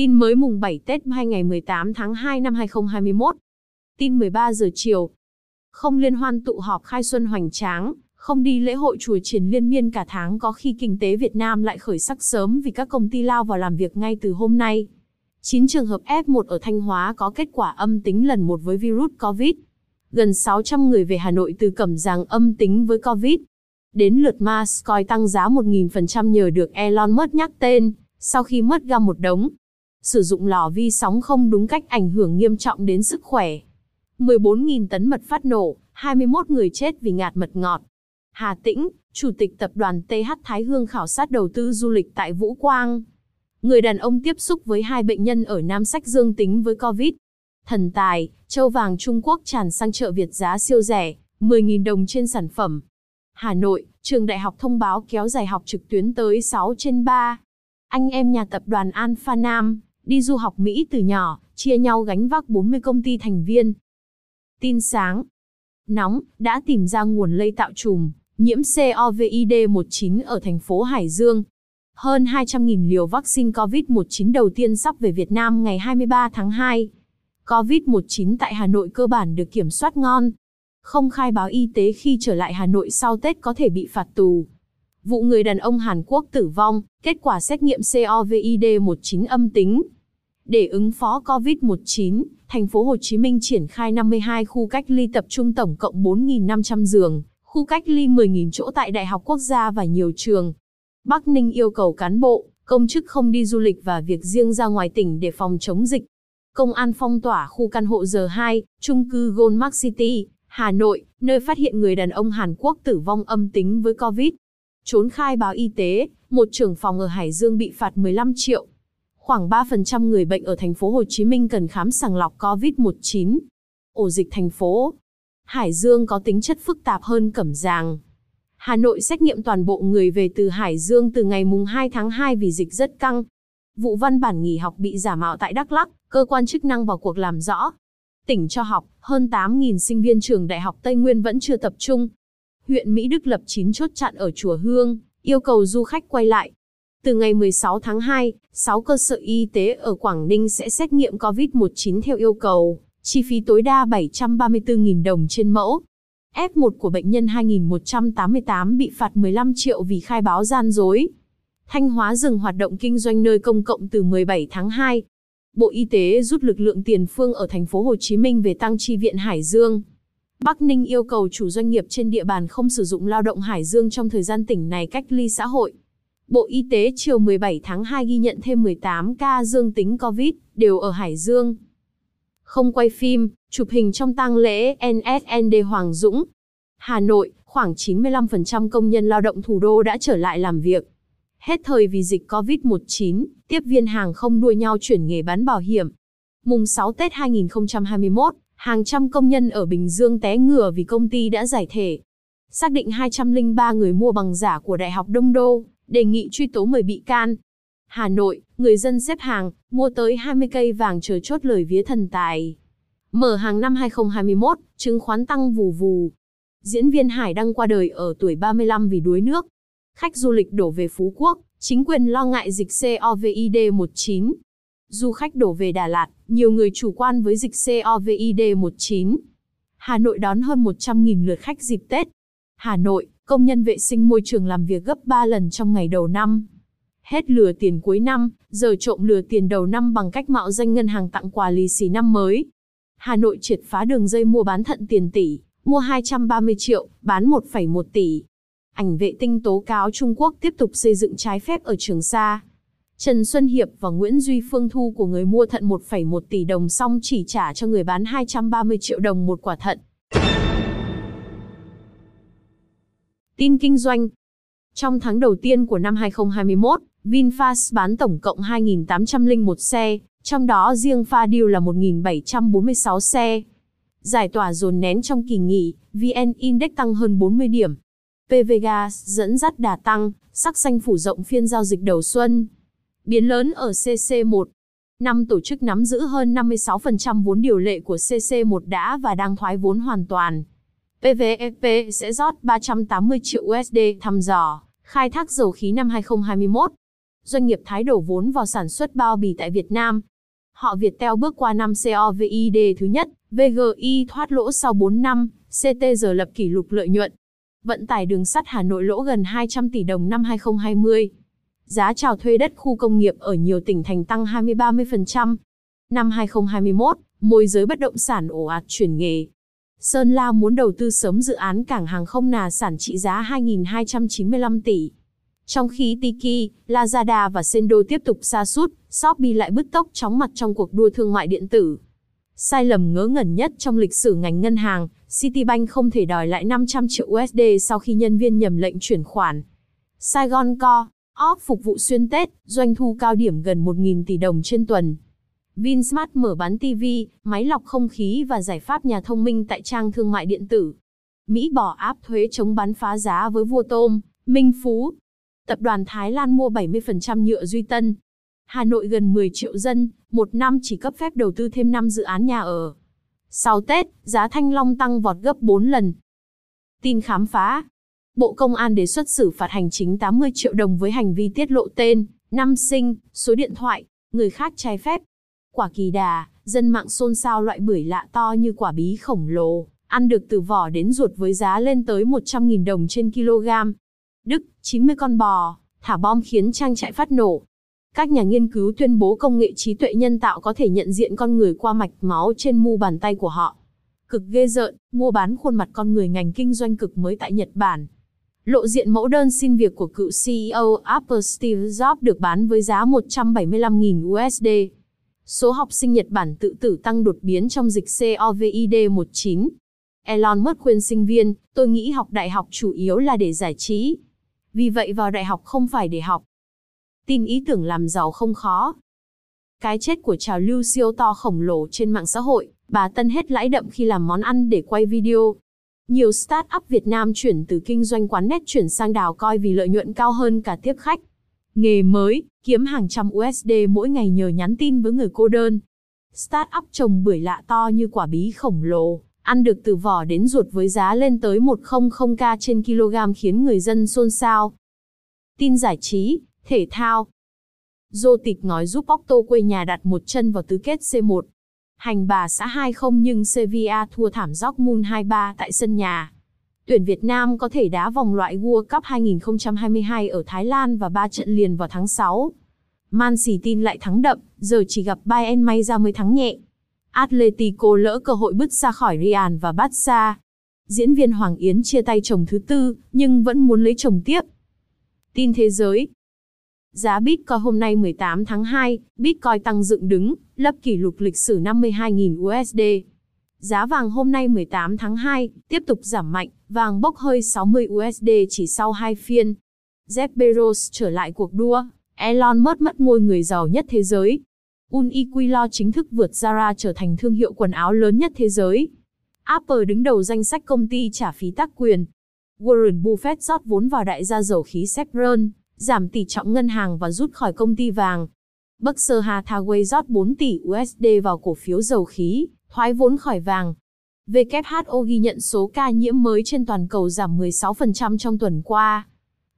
Tin mới mùng 7 Tết 2 ngày 18 tháng 2 năm 2021. Tin 13 giờ chiều. Không liên hoan tụ họp khai xuân hoành tráng, không đi lễ hội chùa triển liên miên cả tháng có khi kinh tế Việt Nam lại khởi sắc sớm vì các công ty lao vào làm việc ngay từ hôm nay. 9 trường hợp F1 ở Thanh Hóa có kết quả âm tính lần một với virus COVID. Gần 600 người về Hà Nội từ Cẩm Giàng âm tính với COVID. Đến lượt Mars coi tăng giá 1.000% nhờ được Elon Musk nhắc tên, sau khi mất ra một đống. Sử dụng lò vi sóng không đúng cách ảnh hưởng nghiêm trọng đến sức khỏe. 14.000 tấn mật phát nổ, 21 người chết vì ngạt mật ngọt. Hà Tĩnh, Chủ tịch Tập đoàn TH Thái Hương khảo sát đầu tư du lịch tại Vũ Quang. Người đàn ông tiếp xúc với hai bệnh nhân ở Nam Sách dương tính với COVID. Thần tài, châu vàng Trung Quốc tràn sang chợ Việt giá siêu rẻ, 10.000 đồng trên sản phẩm. Hà Nội, trường đại học thông báo kéo dài học trực tuyến tới 6 trên 3. Anh em nhà tập đoàn Alpha Nam, đi du học Mỹ từ nhỏ, chia nhau gánh vác 40 công ty thành viên. Tin sáng. Nóng, đã tìm ra nguồn lây tạo trùm, nhiễm COVID-19 ở thành phố Hải Dương. Hơn 200.000 liều vaccine COVID-19 đầu tiên sắp về Việt Nam ngày 23 tháng 2. COVID-19 tại Hà Nội cơ bản được kiểm soát ngon. Không khai báo y tế khi trở lại Hà Nội sau Tết có thể bị phạt tù. Vụ người đàn ông Hàn Quốc tử vong, kết quả xét nghiệm COVID-19 âm tính. Để ứng phó COVID-19, thành phố Hồ Chí Minh triển khai 52 khu cách ly tập trung tổng cộng 4.500 giường, khu cách ly 10.000 chỗ tại Đại học Quốc gia và nhiều trường. Bắc Ninh yêu cầu cán bộ, công chức không đi du lịch và việc riêng ra ngoài tỉnh để phòng chống dịch. Công an phong tỏa khu căn hộ R2, trung cư Goldmark City, Hà Nội, nơi phát hiện người đàn ông Hàn Quốc tử vong âm tính với COVID. Trốn khai báo y tế, một trưởng phòng ở Hải Dương bị phạt 15 triệu. Khoảng 3% người bệnh ở thành phố Hồ Chí Minh cần khám sàng lọc COVID-19. Ổ dịch thành phố. Hải Dương có tính chất phức tạp hơn Cẩm Giàng. Hà Nội xét nghiệm toàn bộ người về từ Hải Dương từ ngày mùng 2 tháng 2 vì dịch rất căng. Vụ văn bản nghỉ học bị giả mạo tại Đắk Lắk, cơ quan chức năng vào cuộc làm rõ. Tỉnh cho học, hơn 8.000 sinh viên trường Đại học Tây Nguyên vẫn chưa tập trung. Huyện Mỹ Đức lập 9 chốt chặn ở Chùa Hương, yêu cầu du khách quay lại. Từ ngày 16 tháng 2, 6 cơ sở y tế ở Quảng Ninh sẽ xét nghiệm COVID-19 theo yêu cầu, chi phí tối đa 734.000 đồng trên mẫu. F1 của bệnh nhân 2188 bị phạt 15 triệu vì khai báo gian dối. Thanh Hóa dừng hoạt động kinh doanh nơi công cộng từ 17 tháng 2. Bộ Y tế rút lực lượng tiền phương ở thành phố Hồ Chí Minh về tăng chi viện Hải Dương. Bắc Ninh yêu cầu chủ doanh nghiệp trên địa bàn không sử dụng lao động Hải Dương trong thời gian tỉnh này cách ly xã hội. Bộ Y tế chiều 17 tháng 2 ghi nhận thêm 18 ca dương tính COVID, đều ở Hải Dương. Không quay phim, chụp hình trong tang lễ NSND Hoàng Dũng. Hà Nội, khoảng 95% công nhân lao động thủ đô đã trở lại làm việc. Hết thời vì dịch COVID-19, tiếp viên hàng không đua nhau chuyển nghề bán bảo hiểm. Mùng 6 Tết 2021, hàng trăm công nhân ở Bình Dương té ngửa vì công ty đã giải thể. Xác định 203 người mua bằng giả của Đại học Đông Đô, đề nghị truy tố 10 bị can. Hà Nội, người dân xếp hàng, mua tới 20 cây vàng chờ chốt lời vía thần tài. Mở hàng năm 2021, chứng khoán tăng vù vù. Diễn viên Hải đăng qua đời ở tuổi 35 vì đuối nước. Khách du lịch đổ về Phú Quốc, chính quyền lo ngại dịch COVID-19. Du khách đổ về Đà Lạt, nhiều người chủ quan với dịch COVID-19. Hà Nội đón hơn 100.000 lượt khách dịp Tết. Hà Nội, công nhân vệ sinh môi trường làm việc gấp 3 lần trong ngày đầu năm. Hết lừa tiền cuối năm, giờ trộm lừa tiền đầu năm bằng cách mạo danh ngân hàng tặng quà lì xì năm mới. Hà Nội triệt phá đường dây mua bán thận tiền tỷ, mua 230 triệu, bán 1,1 tỷ. Ảnh vệ tinh tố cáo Trung Quốc tiếp tục xây dựng trái phép ở Trường Sa. Trần Xuân Hiệp và Nguyễn Duy Phương thu của người mua thận 1,1 tỷ đồng xong chỉ trả cho người bán 230 triệu đồng một quả thận. Tin kinh doanh Trong tháng đầu tiên của năm 2021, VinFast bán tổng cộng 2.801 xe, trong đó riêng pha deal là 1.746 xe. Giải tỏa dồn nén trong kỳ nghỉ, VN Index tăng hơn 40 điểm. PVGas dẫn dắt đà tăng, sắc xanh phủ rộng phiên giao dịch đầu xuân. Biến lớn ở CC1. Năm tổ chức nắm giữ hơn 56% vốn điều lệ của CC1 đã và đang thoái vốn hoàn toàn. PVFP sẽ rót 380 triệu USD thăm dò, khai thác dầu khí năm 2021. doanh nghiệp Thái đổ vốn vào sản xuất bao bì tại Việt Nam. Họ Viettel bước qua năm COVID thứ nhất, VGI thoát lỗ sau 4 năm, CTG lập kỷ lục lợi nhuận. Vận tải đường sắt Hà Nội lỗ gần 200 tỷ đồng năm 2020. Giá chào thuê đất khu công nghiệp ở nhiều tỉnh thành tăng 20-30%. Năm 2021, môi giới bất động sản ổ ạt chuyển nghề. Sơn La muốn đầu tư sớm dự án cảng hàng không nà sản trị giá 2.295 tỷ. Trong khi Tiki, Lazada và Sendo tiếp tục sa sút, Shopee lại bứt tốc chóng mặt trong cuộc đua thương mại điện tử. Sai lầm ngớ ngẩn nhất trong lịch sử ngành ngân hàng, Citibank không thể đòi lại 500 triệu USD sau khi nhân viên nhầm lệnh chuyển khoản. Saigon Co. op phục vụ xuyên Tết, doanh thu cao điểm gần 1.000 tỷ đồng trên tuần. Vinsmart mở bán TV, máy lọc không khí và giải pháp nhà thông minh tại trang thương mại điện tử. Mỹ bỏ áp thuế chống bán phá giá với vua tôm, Minh Phú. Tập đoàn Thái Lan mua 70% nhựa Duy Tân. Hà Nội gần 10 triệu dân, một năm chỉ cấp phép đầu tư thêm 5 dự án nhà ở. Sau Tết, giá thanh long tăng vọt gấp 4 lần. Tin khám phá. Bộ Công an đề xuất xử phạt hành chính 80 triệu đồng với hành vi tiết lộ tên, năm sinh, số điện thoại, người khác trái phép. Quả kỳ đà, dân mạng xôn xao loại bưởi lạ to như quả bí khổng lồ, ăn được từ vỏ đến ruột với giá lên tới 100.000 đồng trên kg. Đức, 90 con bò, thả bom khiến trang trại phát nổ. Các nhà nghiên cứu tuyên bố công nghệ trí tuệ nhân tạo có thể nhận diện con người qua mạch máu trên mu bàn tay của họ. Cực ghê rợn, mua bán khuôn mặt con người ngành kinh doanh cực mới tại Nhật Bản. Lộ diện mẫu đơn xin việc của cựu CEO Apple Steve Jobs được bán với giá 175.000 USD. Số học sinh Nhật Bản tự tử tăng đột biến trong dịch COVID-19. Elon Musk khuyên sinh viên, tôi nghĩ học đại học chủ yếu là để giải trí. Vì vậy vào đại học không phải để học. Tin ý tưởng làm giàu không khó. Cái chết của trào lưu siêu to khổng lồ trên mạng xã hội, bà Tân hết lãi đậm khi làm món ăn để quay video. Nhiều start-up Việt Nam chuyển từ kinh doanh quán nét chuyển sang đào coi vì lợi nhuận cao hơn cả tiếp khách. Nghề mới, kiếm hàng trăm USD mỗi ngày nhờ nhắn tin với người cô đơn. Startup trồng bưởi lạ to như quả bí khổng lồ, ăn được từ vỏ đến ruột với giá lên tới 100k trên kg khiến người dân xôn xao. Tin giải trí, thể thao. Dô tịch nói giúp Porto quê nhà đặt một chân vào tứ kết C1. Hành bà xã 2-0 nhưng Sevilla thua thảm Dortmund 2-3 tại sân nhà. Tuyển Việt Nam có thể đá vòng loại World Cup 2022 ở Thái Lan và 3 trận liền vào tháng 6. Man City lại thắng đậm, giờ chỉ gặp Bayern may ra mới thắng nhẹ. Atletico lỡ cơ hội bứt ra khỏi Real và Barca. Diễn viên Hoàng Yến chia tay chồng thứ tư, nhưng vẫn muốn lấy chồng tiếp. Tin thế giới Giá Bitcoin hôm nay 18 tháng 2, Bitcoin tăng dựng đứng, lập kỷ lục lịch sử 52.000 USD. Giá vàng hôm nay 18 tháng 2 tiếp tục giảm mạnh, vàng bốc hơi 60 USD chỉ sau hai phiên. Jeff Bezos trở lại cuộc đua, Elon Musk mất ngôi người giàu nhất thế giới. Uniqlo chính thức vượt Zara trở thành thương hiệu quần áo lớn nhất thế giới. Apple đứng đầu danh sách công ty trả phí tác quyền. Warren Buffett rót vốn vào đại gia dầu khí Chevron, giảm tỷ trọng ngân hàng và rút khỏi công ty vàng. Berkshire Hathaway rót 4 tỷ USD vào cổ phiếu dầu khí, thoái vốn khỏi vàng. WHO ghi nhận số ca nhiễm mới trên toàn cầu giảm 16% trong tuần qua.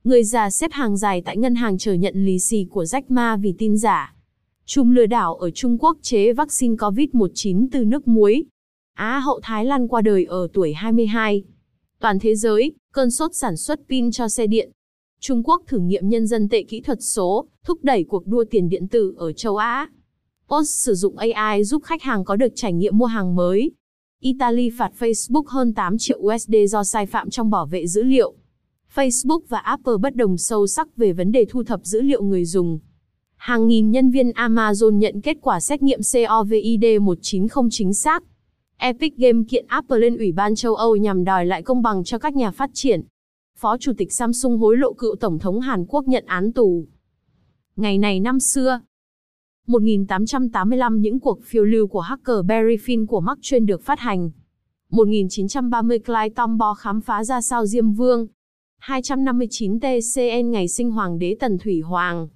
Người già xếp hàng dài tại ngân hàng chờ nhận lì xì của Jack Ma vì tin giả. Chùm lừa đảo ở Trung Quốc chế vaccine COVID-19 từ nước muối. Á hậu Thái Lan qua đời ở tuổi 22. Toàn thế giới, cơn sốt sản xuất pin cho xe điện. Trung Quốc thử nghiệm nhân dân tệ kỹ thuật số, thúc đẩy cuộc đua tiền điện tử ở châu Á. Post sử dụng AI giúp khách hàng có được trải nghiệm mua hàng mới. Italy phạt Facebook hơn 8 triệu USD do sai phạm trong bảo vệ dữ liệu. Facebook và Apple bất đồng sâu sắc về vấn đề thu thập dữ liệu người dùng. Hàng nghìn nhân viên Amazon nhận kết quả xét nghiệm COVID-19 không chính xác. Epic Games kiện Apple lên Ủy ban châu Âu nhằm đòi lại công bằng cho các nhà phát triển. Phó Chủ tịch Samsung hối lộ cựu Tổng thống Hàn Quốc nhận án tù. Ngày này năm xưa, 1885 những cuộc phiêu lưu của hacker Barry Finn của Mark Twain được phát hành. 1930 Clyde Tombaugh khám phá ra sao Diêm Vương. 259 TCN ngày sinh Hoàng đế Tần Thủy Hoàng.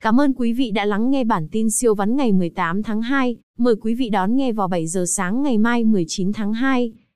Cảm ơn quý vị đã lắng nghe bản tin siêu vắn ngày 18 tháng 2. Mời quý vị đón nghe vào 7 giờ sáng ngày mai 19 tháng 2.